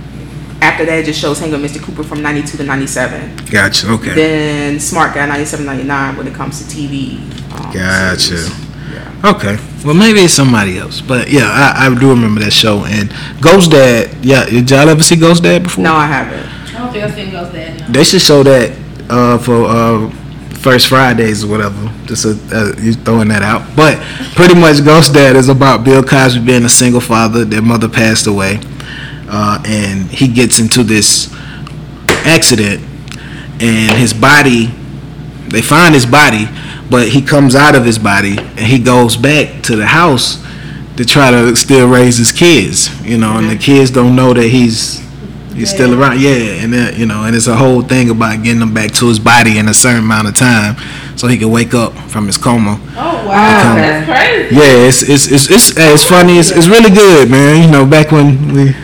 after that it just shows Hang with Mr. Cooper from 92 to 97. Gotcha. Okay. Then Smart Guy 97 99 when it comes to TV. Um, Gotcha. series. Yeah. Okay. Well, maybe it's somebody else, but yeah, I, I do remember that show. And Ghost Dad. Yeah, did y'all ever see Ghost Dad before? No, I haven't. I don't think I've seen Ghost Dad now. They should show that uh, for uh, first Fridays or whatever. Just uh uh, you throwing that out. But pretty much Ghost Dad is about Bill Cosby being a single father. Their mother passed away, uh, and he gets into this accident, and his body. They find his body, but he comes out of his body and he goes back to the house to try to still raise his kids. You know, and the kids don't know that he's He's still around, yeah, and then, you know, and it's a whole thing about getting him back to his body in a certain amount of time, so he can wake up from his coma. Oh wow, that's crazy. Yeah, it's it's it's it's, it's funny. It's, it's really good, man. You know, back when we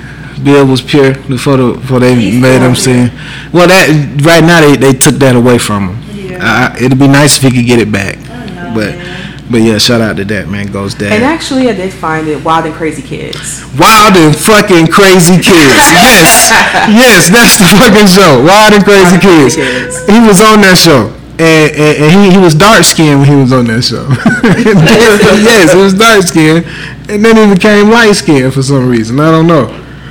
Bill was pure before the before they He's made him sing. Well, that right now they, they took that away from him. Yeah. Uh, it'd be nice if he could get it back, know, but man. But yeah, shout out to that man. Goes And actually, I did find it Wild and Crazy Kids. Wild and fucking crazy kids. Yes, yes, that's the fucking show. Wild and crazy Wild and kids. Crazy Kids. He was on that show. And, and, and he, he was dark skinned when he was on that show. yes, he was dark skinned. And then he became light skinned for some reason. I don't know.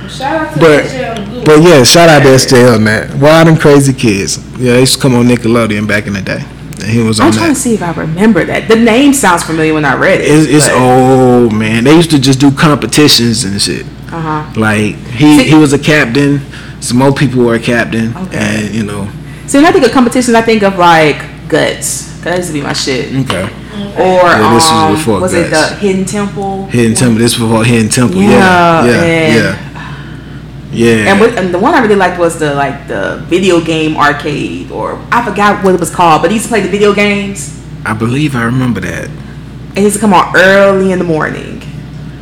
Shout out to But- SJ on the Google. But yeah, shout out to SJ on that. Wild and crazy kids. Yeah, they used to come on Nickelodeon back in the day. He was on I'm trying that. to see if I remember that. The name sounds familiar when I read it. It's, it's old man. They used to just do competitions and shit. Uh-huh. Like he See- he was a captain. Some more people were a captain, Okay. and you know. See, when I think of competitions, I think of like guts. That used to be my shit. Okay. Or Yeah, this was um, before was it the Hidden Temple? Hidden Temple. This was before Hidden Temple. Yeah, Yeah. Yeah. Yeah. Yeah. And, with, and the one I really liked was the like the video game arcade, or I forgot what it was called, but he used to play the video games. I believe I remember that. And he used to come on early in the morning.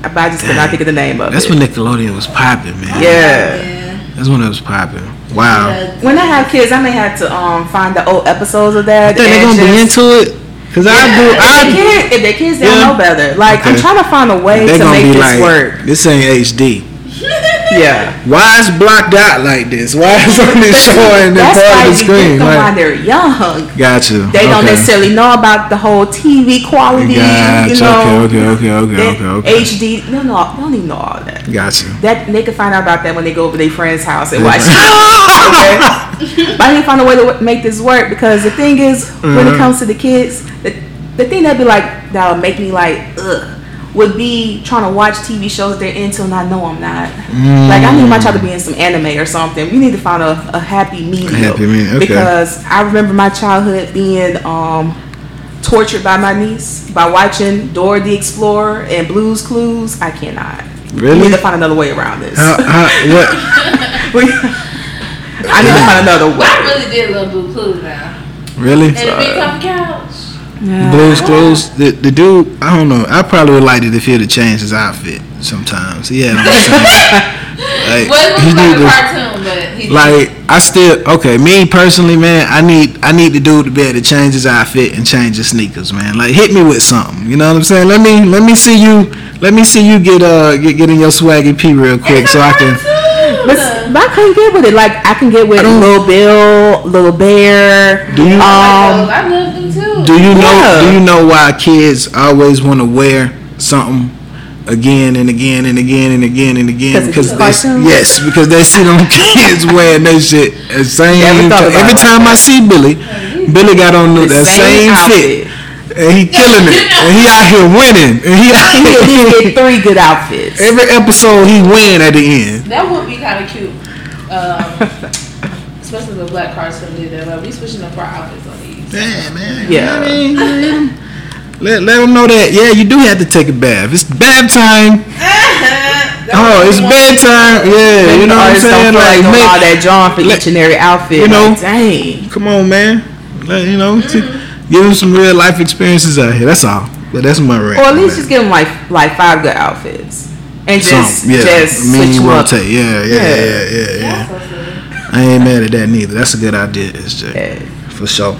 But I just could not think of the name of That's it. That's when Nickelodeon was popping, man. Yeah. Yeah. That's when it was popping. Wow. Yeah. When I have kids, I may have to um find the old episodes of that. I think they're gonna be into it. Cause I do. If they I. kids, if their kids, they don't know better. Like I'm trying to find a way They're to gonna make be this like, work. this ain't HD. Yeah. Why is blocked out like this? Why is only showing the part why of the screen? them while Like, they're young. got you. They don't necessarily know about the whole TV quality. Gotcha. You know, okay, okay, okay, okay, okay, okay. HD. No, no, they don't even know all that. Gotcha. That they can find out about that when they go over their friend's house and watch. okay. But I need to find a way to make this work because the thing is, when it Mhm. comes to the kids, the, the thing that'd be like that'll make me like ugh would be trying to watch TV shows that they're into and I know I'm not. Like I need my child to be in some anime or something. We need to find a, a happy medium. happy medium, okay. Because I remember my childhood being um tortured by my niece by watching Dora the Explorer and Blue's Clues. I cannot. Really? We need to find another way around this. How, how, what? We- I need to find another Well, I really did love Blue Clues now. Really? And the big comfy couch. Yeah. Blues Clues. The the dude. I don't know. I probably would like it if he'd have changed his outfit sometimes. He had on like, Well, it he like need a cartoon, but he Like I still okay. Me personally, man, I need I need the dude to be able to change his outfit and change his sneakers, man. Like hit me with something. You know what I'm saying? Let me let me see you. Let me see you get uh get, get in your swaggy p real quick so I can. But, but I couldn't get with it. Like I can get with don't- Little Bill, Little Bear. Do you Um, I love them too. do you know Yeah. do you know why kids always want to wear something? Again and again and again and again and again because they yes because they see them kids wearing that shit the same Never thought every it. time I see Billy Billy got on the, the that same, fit and he killing it, and he out here winning, and he out here. at least get three good outfits. Every episode he win at the end. That would be kind of cute. Um, especially the black cars from did that. Like, we switching up our outfits on these. Yeah, man. Yeah. I mean, let let them know that yeah, you do have to take a bath. It's bath time. Oh, it's bedtime. Yeah, you know what I'm saying? Don't like Like, doing all that John for let- each and every outfit. you know, Like, dang. come on, man. Let, you know, t- give them some real life experiences out here. That's all. But that's my rant. Or at least that. just give them like like five good outfits, and just Some, yeah. just I mean, switch you up. rotate. Yeah, yeah, Yeah. yeah, yeah, yeah. That's so silly. I ain't mad at that neither. That's a good idea, SJ. Yeah. For sure.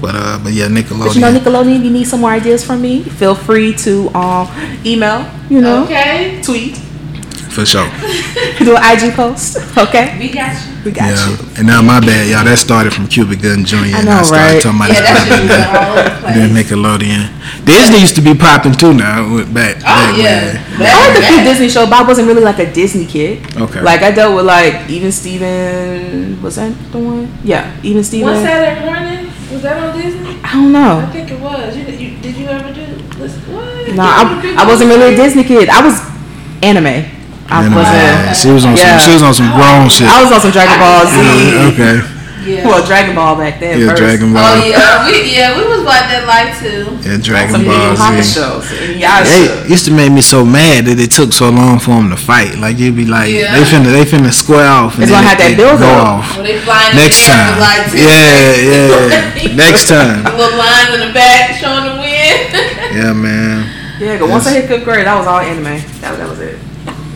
But uh, but yeah, But you know, Nickelodeon. Nickelodeon, if you need some more ideas from me, feel free to um, email, you know, Okay. tweet, For sure. do an IG post. Okay, We got you. we got yeah. you. And now my bad, y'all. That started from Cuba Gooding Jr. I and know, I started right? talking about Yeah, this that shit back was all over the then. Then place. Nickelodeon. Disney used to be popping too now. with- Back. Oh, back yeah. when- I liked a few Disney shows, but I wasn't really like a Disney kid. Okay. Like I dealt with like even Steven. Was that the one? Yeah, even Steven. One Saturday morning? Was that on Disney? I don't know. I think it was. You, you, did you ever do this? What? No, I, I wasn't really a Disney kid. I was anime. I Anime. wasn't. She was on Yeah. some. She was on some grown shit. I was on some Dragon Ball Z. Yeah, okay. Yeah. Well, Dragon Ball back then. Yeah, first. Dragon Ball. Oh yeah, we yeah we was like that life too. Yeah, Dragon Some Yu Yu Ball Z. Hakusho, some They used to make me so mad that it took so long for them to fight. Like you'd be like, Yeah. they finna, they finna square off. and It's gonna have that build go up. off. When they flying Next in the air time. with like two Yeah, yeah. Next time. The little lines in the back showing the wind. Yeah, man. Yeah, but once I hit fifth grade, that was all anime. That, that was it.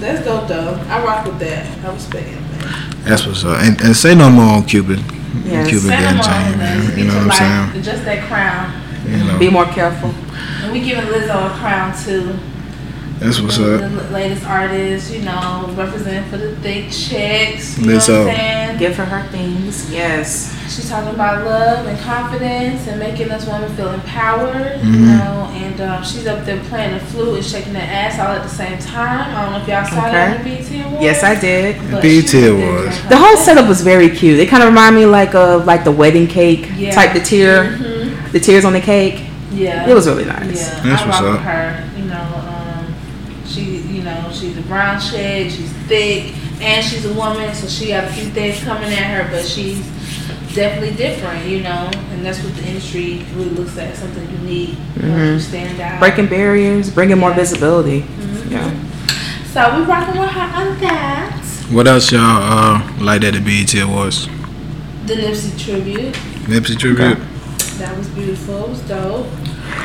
That's dope though. I rock with that. I respect it, man. That's what's up. And, and say no more on Cupid. Yes. Cupid Say Gun no more, Jane, man. man. You know what I'm saying? Just that crown. You know. Be more careful. And we we giving Lizzo a crown too. That's what's the, up. The latest artist, you know, representing for the thick chicks. You Lizzo. know what I'm saying? Give her her things. Yes. She's talking about love and confidence and making us women feel empowered, you Mhm. know. And um, she's up there playing the flute and shaking her ass all at the same time. I don't know if y'all saw that in the BET Awards. Yes, I did. but BET she Awards. The whole setup was very cute. It kind of reminded me like of like the wedding cake Yeah. type, the tier, Mhm. the tiers on the cake. Yeah. It was really nice. Yeah, That's I what's up. her. You know, um, she, you know, she's a brown chick. She's thick, and she's a woman, so she got a few things coming at her, but she's definitely different. You know, and that's what the industry really looks at something unique. You know, Mhm. you stand out. Breaking barriers, bringing more visibility. Mhm. Yeah. So we rocking with her on that. What else y'all uh, like at the BET Awards? The Nipsey tribute. Nipsey tribute. That was beautiful. It was dope.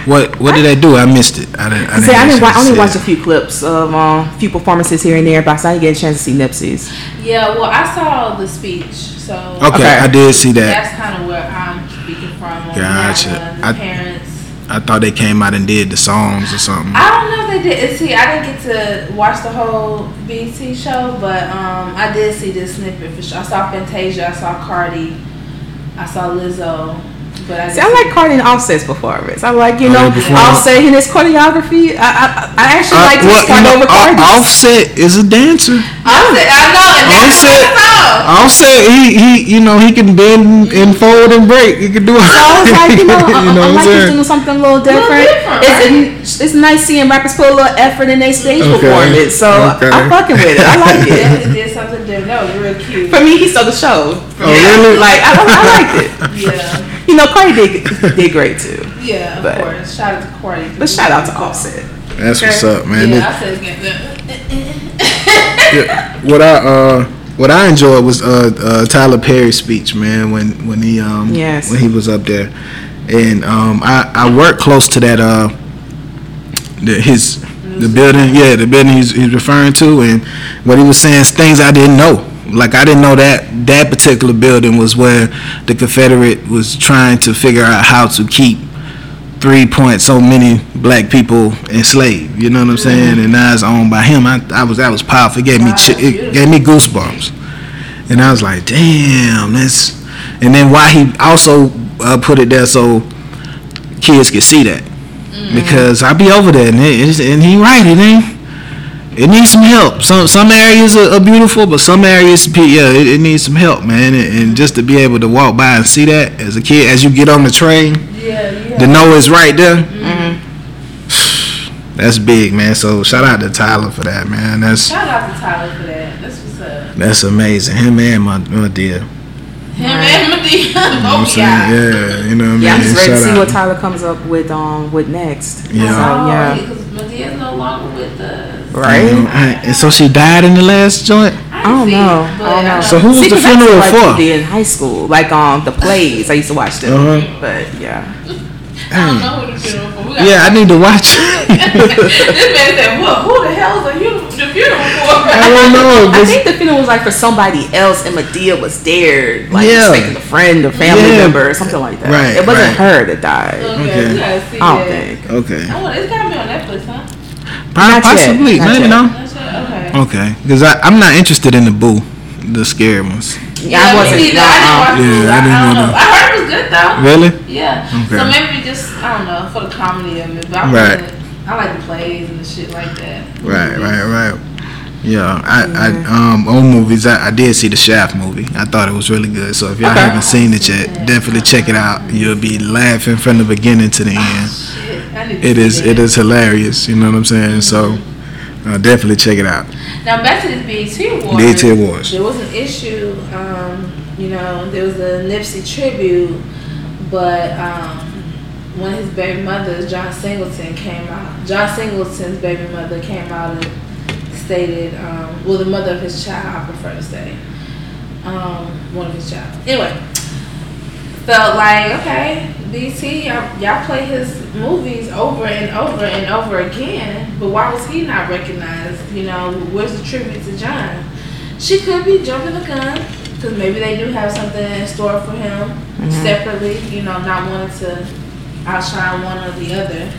What What did they do? I missed it. I didn't. I didn't, See, I, didn't wa- I only watched it. a few clips of uh, a few performances here and there, but I didn't get a chance to see Nipsey's. Yeah, well, I saw the speech, so Okay, Okay. I did see that. that's kind of where I'm speaking from. On Gotcha. That one, the I- parents. I thought they came out and did the songs or something. I don't know if they did. See, I didn't get to watch the whole BET show, but um, I did see this snippet for sure. I saw Fantasia, I saw Cardi, I saw Lizzo, but I See, I like Cardi and Offset's performance. I like, you Oh, know, their. Offset in his choreography. I, I, I actually Uh, like this well, part you know, over Off- Cardi. Offset is a dancer. Offset, I know, and Offset, what I saw. Offset, he, he, you know, he can bend and fold and break. He can do all. So I was like, you know, I, you know I what like I'm he's doing something a little different. different, it's, it's nice seeing rappers put a little effort in their stage Okay, performance. So okay. I'm fucking with it. I like it. Definitely did something different. That was real cute. For me, he stole the show. Oh, really? Like I, I liked it. Yeah, You know, Cardi did did great too. yeah, of But- course. Shout out to Cardi. But shout out to Offset. That's what's up, man. Yeah, I said. Yeah, what I uh what I enjoyed was uh, uh Tyler Perry's speech, man, when when he um Yes. when he was up there, and um I I work close to that uh the, his the building yeah the building he's, he's referring to and what he was saying is things I didn't know like I didn't know that that particular building was where the Confederate was trying to figure out how to keep three point so many black people enslaved. You know what I'm saying? And now it's owned by him. I, I was that was powerful. It gave me it gave me goosebumps. And I was like, damn, that's. And then why he also uh, put it there so kids could see that because I'd be over there and, it, and he right. It ain't. It needs some help. Some some areas are, are beautiful, but some areas, yeah, it, it needs some help, man. And, and just to be able to walk by and see that as a kid, as you get on the train, Yeah, yeah. to know it's right there. Mm-hmm. That's big, man. So shout out to Tyler for that, man. That's Shout out to Tyler for that. That's what's up. that's amazing. Him and my, my dear. Him and Madea, You know what I'm both saying? Yeah, you know what I mean. Yeah, I'm just ready to see out. what Tyler comes up with um with next. Yeah. So, yeah. because Madea's no longer with us. Right? You know, I- and so she died in the last joint. I don't see, know. but I don't know. So who was See, the 'cause I used to funeral watch for? Madea in high school, like um the plays. I used to watch them, Uh-huh. but yeah. I don't know who the funeral for. Yeah, I need to watch. this man said, "What? Who the hell are you? The funeral for?" I don't know. I think the funeral was like for somebody else, and Madea was there, like Yeah. expecting a friend or family Yeah. member or something like that. Right, it wasn't right. her that died. Okay, Okay. we gotta see I don't that. think. okay, Oh, it's gotta be on Netflix, huh? Not yet. possibly. Not Maybe yet. no. That's right. Okay. Okay, because I'm not interested in the boo, the scary ones. Yeah, I me wasn't. neither. nah, I didn't watch it. Yeah, I I, I, didn't wanna- know. I heard it was good though. Really? Yeah. Okay. So maybe just I don't know for the comedy of it, but I Right. right. I like the plays and the shit like that. Right, right, right. Yeah, I, I um old movies. I, I did see the Shaft movie. I thought it was really good. So if y'all Okay. haven't seen it yet, definitely check it out. You'll be laughing from the beginning to the end. Need to It is it is hilarious. You know what I'm saying? So uh, definitely check it out. Now back to this BET Awards. BET Awards. There was an issue. Um, you know, there was a Nipsey tribute, but um, one of his baby mothers, John Singleton, came out. John Singleton's baby mother came out and stated, um, well, the mother of his child, I prefer to say, um, one of his child. Anyway, felt like okay, BET, y'all, y'all play his movies over and over and over again, but why was he not recognized? You know, where's the tribute to John? She could be jumping the gun because maybe they do have something in store for him separately. You know, not wanting to outshine one or the other.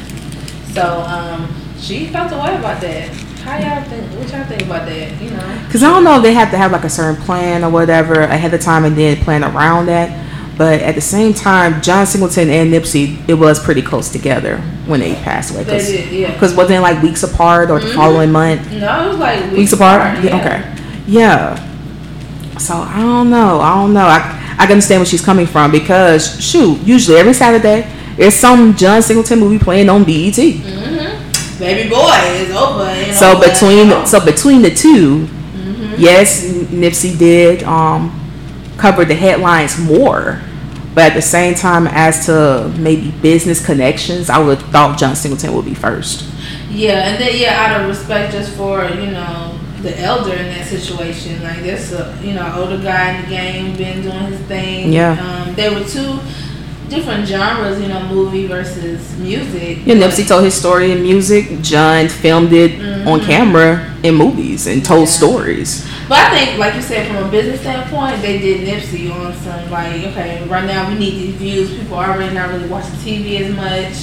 So um, she felt a way about that. How y'all think? What y'all think about that? You know? Because I don't know if they have to have like a certain plan or whatever ahead of time and then plan around that. But at the same time, John Singleton and Nipsey, it was pretty close together when they passed away. They did, yeah. Because wasn't like weeks apart or the Mhm. following month? No, it was like weeks, Weeks apart? Yeah, yeah. okay. Yeah. So I don't know. I don't know. I, I can understand where she's coming from because, shoot, usually every Saturday, there's some John Singleton movie playing on BET. Mm-hmm. Baby boy is over. You know, So between oh. so between the 2 Mhm. yes, Nipsey did um, cover the headlines more, but at the same time, as to maybe business connections, I would have thought John Singleton would be first. Yeah, and then yeah, out of respect just for you know the elder in that situation, like there's a you know older guy in the game, been doing his thing. Yeah. Um, they were two different genres, you know, movie versus music. Yeah, Nipsey told his story in music. John filmed it on Mhm. camera in movies and told Yeah. stories. But I think, like you said, from a business standpoint, they did Nipsey on some like, okay, right now we need these views. People are already not really watching TV as much.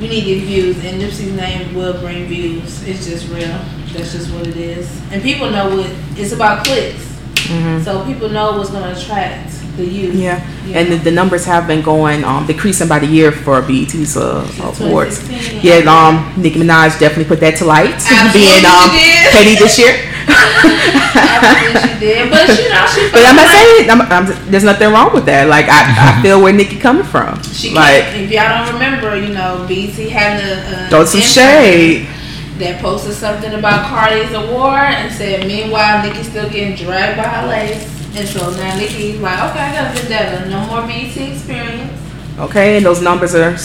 We need these views, and Nipsey's name will bring views. It's just real. That's just what it is. And people know what it's about clicks. hmm So people know what's gonna attract the youth. Yeah, you and the, the numbers have been going um, decreasing by the year for BET's uh, awards. Yeah, yeah. um, Nicki Minaj definitely put that to light, Absolutely being um, petty this year. Absolutely she did, but you know she. But I'm not felt like saying I'm, I'm, there's nothing wrong with that. Like I, I feel where Nicki coming from. She like like if y'all don't remember, you know, BET had a, a throw some shade. that posted something about Cardi's award and said, meanwhile, Nicki's still getting dragged by her lace. And so now Nicki's like, okay, I got a vendetta. No more BET experience. Okay, and those numbers are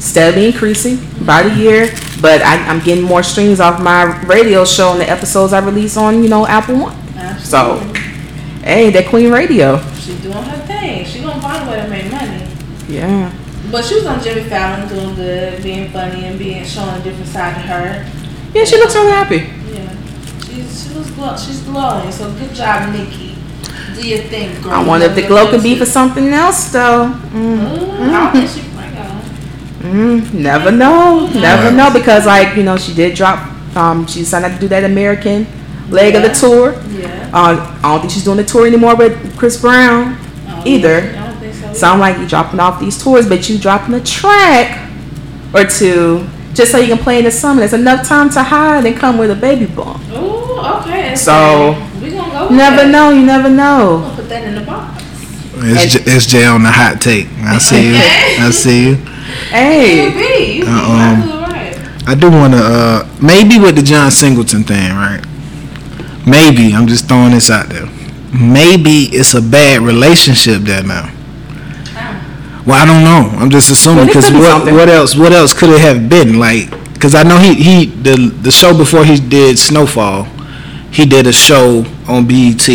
steadily increasing by the year. But I, I'm getting more streams off my radio show and the episodes I release on you know Apple One. So, hey, that Queen Radio. She's doing her thing. She gonna find a way to make money. Yeah. But she was on Jimmy Fallon doing good, being funny and being showing a different side to her. Yeah, she looks really happy. Yeah. She's she was glow, she's glowing. So good job, Nikki. Do your thing, girl. I wonder if the glow could be for something else though. Mm. Ooh, I don't think she might go. Mm, never know. Never know because like, you know, she did drop um she decided to do that American leg of the tour. Yeah. Uh, I don't think she's doing the tour anymore with Chris Brown. Oh, Either. I don't think so. So I'm like, you dropping off these tours, but you dropping a track or two just so you can play in the summer. There's enough time to hide and come with a baby bump. Ooh, okay. So, gonna go. With Never know. You never We're know. gonna put that in the box. It's, J, it's Jay on the hot take. I see you. I see you. Hey. Could be. You Uh, um, absolutely right. I do want to, uh, maybe with the John Singleton thing, right? Maybe, I'm just throwing this out there. Maybe it's a bad relationship there now. Well, I don't know. I'm just assuming because could be what, something. what else? What else could it have been? Like, because I know he he the the show before he did Snowfall, he did a show on BET.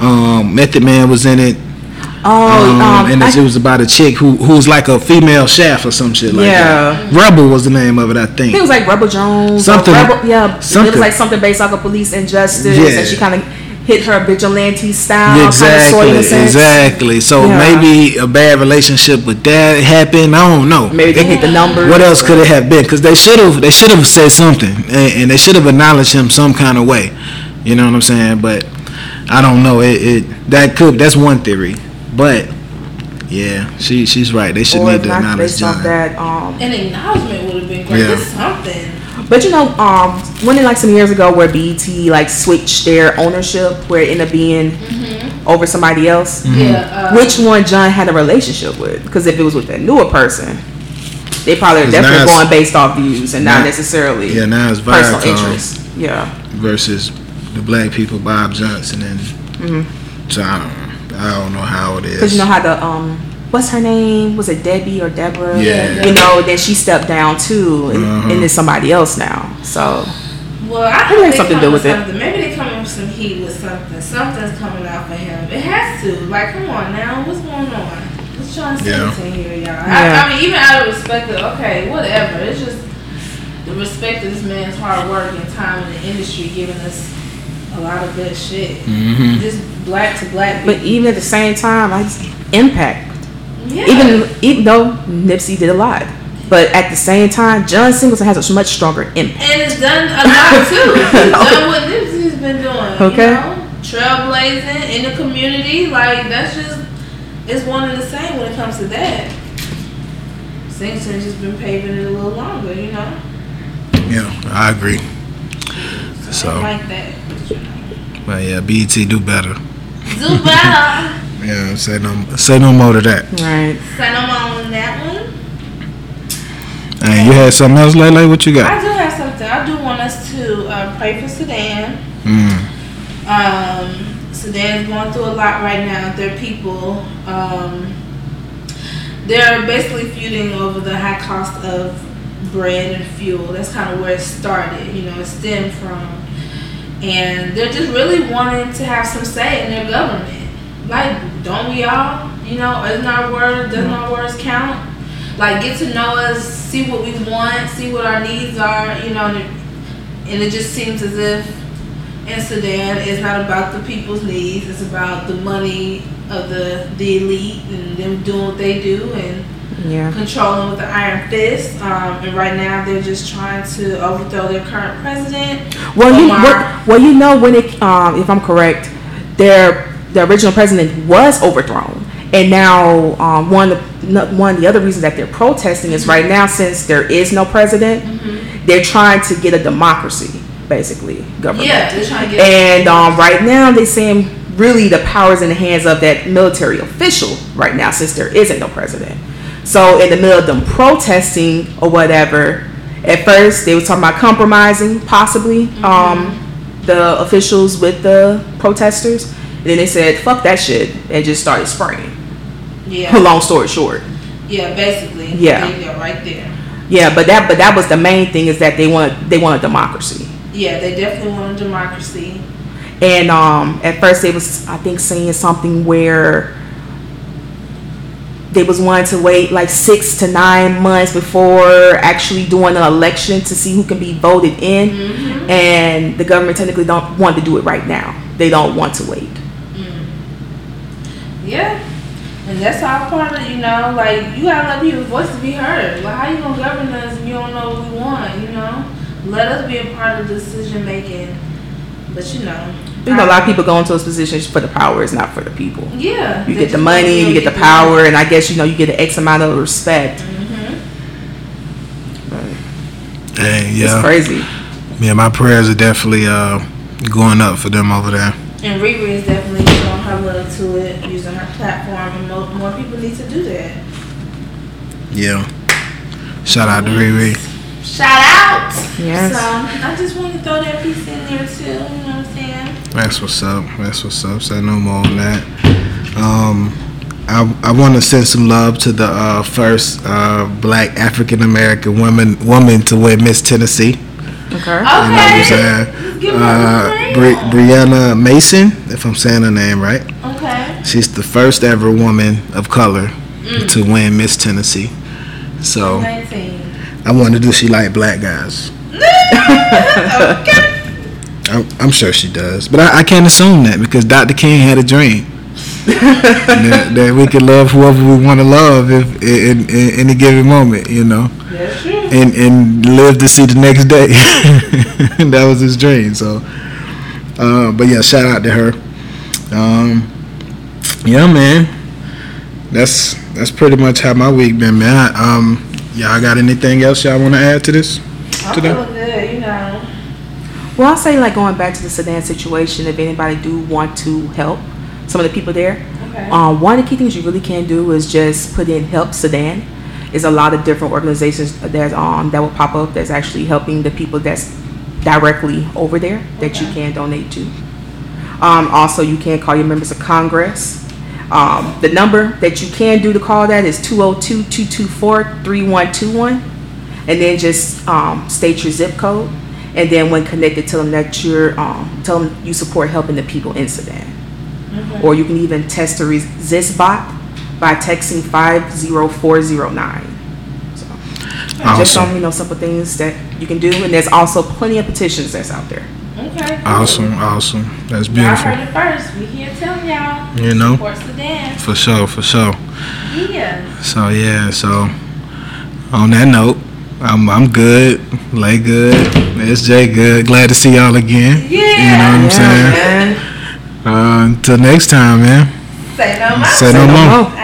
Um, Method Man was in it, Oh, um, um, and it was about a chick who who was like a female chef or some shit like Yeah. that. Rebel was the name of it, I I think it was like Rebel Jones. Something- Rebel, yeah. It was like something based off of police injustice, Yeah. and she kind of hit her vigilante style. Yeah, Kind of sort exactly, of in a sense. exactly. So Yeah. maybe a bad relationship with that happened. I don't know. Maybe they hit the numbers. What else could it have been? Because they should have they should have said something, and, and they should have acknowledged him some kind of way. You know what I'm saying? But I don't know. It, it that could that's one theory, but yeah, she she's right. They should Or need if to acknowledge John. that. Um, An acknowledgement would have been great. Yeah. Just something. But you know, um, when it like some years ago where BET like switched their ownership, where it ended up being over somebody else. Mm-hmm. Yeah. Uh, Which one John had a relationship with? Because if it was with a newer person, they probably are 'Cause definitely going based off views and not now- necessarily Yeah, now it's personal Viacom interest. Yeah. versus the black people, Bob Johnson, and so I don't, I don't know how it is. Because Mm-hmm. you know how the um, what's her name? Was it Debbie or Deborah? Yeah. You know, then she stepped down too, and, Uh-huh. and it's somebody else now. So Well, I think it's something to do with it. something. Maybe they coming with some heat with something. Something's coming out for him. It has to. Like, come on now, what's going on? What's John Yeah. Singleton here, y'all? Yeah. I, I mean, even out of respect of okay, whatever. It's just the respect of this man's hard work and time in the industry, giving us a lot of good shit. Mm-hmm. Just black to black. but even at the same time, I just impact. Yeah. Even even though Nipsey did a lot, But at the same time, John Singleton has a much stronger impact. And it's done a lot too. It's done what Nipsey's been doing. Okay. You know? Trailblazing in the community. Like, that's just, it's one and the same when it comes to that. Singleton's just been paving it a little longer, you know? Yeah, I agree. I So, like that. but yeah, BET do better. Do better. Yeah, say no, say no more to that. Right. Say no more on that one. And you had something else, Lele? What you got? I do have something. I do want us to uh, pray for Sudan. Mm, Um, Sudan's going through a lot right now. Their people, um, they're basically feuding over the high cost of bread and fuel. That's kind of where it started. You know, it stemmed from, and they're just really wanting to have some say in their government. Like, don't we all? You know, isn't our word? Doesn't our words count? Like, get to know us, see what we want, see what our needs are. You know, and it, and it just seems as if in Sudan it's not about the people's needs. It's about the money of the the elite and them doing what they do and Yeah. controlling with the iron fist. Um, and right now they're just trying to overthrow their current president. Well, you Omar. well, well, you know when it, um, if I'm correct, their the original president was overthrown, and now um, one of the, one of the other reasons that they're protesting is right now since there is no president, they're trying to get a democracy, basically government. Yeah, they're trying to get. And um, right now, they saying really the power is in the hands of that military official right now, since there isn't no president. So in the middle of them protesting or whatever, at first they were talking about compromising, possibly um, the officials with the protesters. And then they said, "Fuck that shit," and just started spraying. yeah, Long story short, yeah, basically. Yeah. Go, right there. yeah, but that but that was the main thing is that they want they want a democracy. Yeah, they definitely want a democracy. And um, at first, they was I think saying something where they was wanting to wait like six to nine months before actually doing an election to see who can be voted in. And the government technically don't want to do it right now. They don't want to wait. Yeah. And that's all part of, it, you know, like, you gotta let people's voices be heard. Like, how you gonna govern us if you don't know what we want, you know? Let us be a part of decision making. But, you know. You know, a lot of people go into those positions for the power. It's not for the people. Yeah. You get the money, you get the power, and I guess you know you get an X amount of respect. Mhm. hey, It's yeah, crazy. yeah. My prayers are definitely uh, going up for them over there. And Riri is definitely showing her love to it, using her platform, and more, more people need to do that. Yeah. Shout out to Riri. Shout out! Yes. So, I just want to throw that piece in there too, you know what I'm saying? That's what's up. That's what's up. Say no more on that. Um, I I want to send some love to the uh, first uh, Black African American woman woman to win Miss Tennessee. Okay. Okay. You know what I'm saying? Give her Uh, a Bri- Brianna Mason, if I'm saying her name right. Okay. She's the first ever woman of color to win Miss Tennessee. So 19. I wonder, does she like black guys? okay. I'm, I'm sure she does, but I, I can't assume that because Dr. King had a dream that, that we can love whoever we want to love if in, in, in any given moment, you know, That's true. And and live to see the next day. that was his dream. So, uh, but yeah, shout out to her. Um, yeah, man, that's that's pretty much how my week been, man. Um, y'all got anything else y'all want to add to this? I'm today? feeling good, you know. Well, I'll say like going back to the Sudan situation, if anybody do want to help some of the people there, Okay. um, one of the key things you really can do is just put in Help Sudan. There's a lot of different organizations that um that will pop up that's actually helping the people that's directly over there that you can donate to. Um, also, you can call your members of Congress. Um, the number that you can do to call that is 202-224-3121. And then just um, state your zip code. And then when connected, tell them that you're, um, tell them you support helping the people in Sudan. Okay. Or you can even test the Resistbot by texting 50409. So, just Awesome. some, you know, simple things that you can do. And there's also plenty of petitions that's out there. Okay. Awesome, awesome. That's Y'all beautiful. heard it first. We here telling y'all. You know? For sure, for sure. Yeah. So yeah, so on that note, I'm I'm good. Lay good. SJ good. Glad to see y'all again. Yeah. You know what I'm Yeah, saying? man. Uh, until next time, man. Say no more. Say no more. more.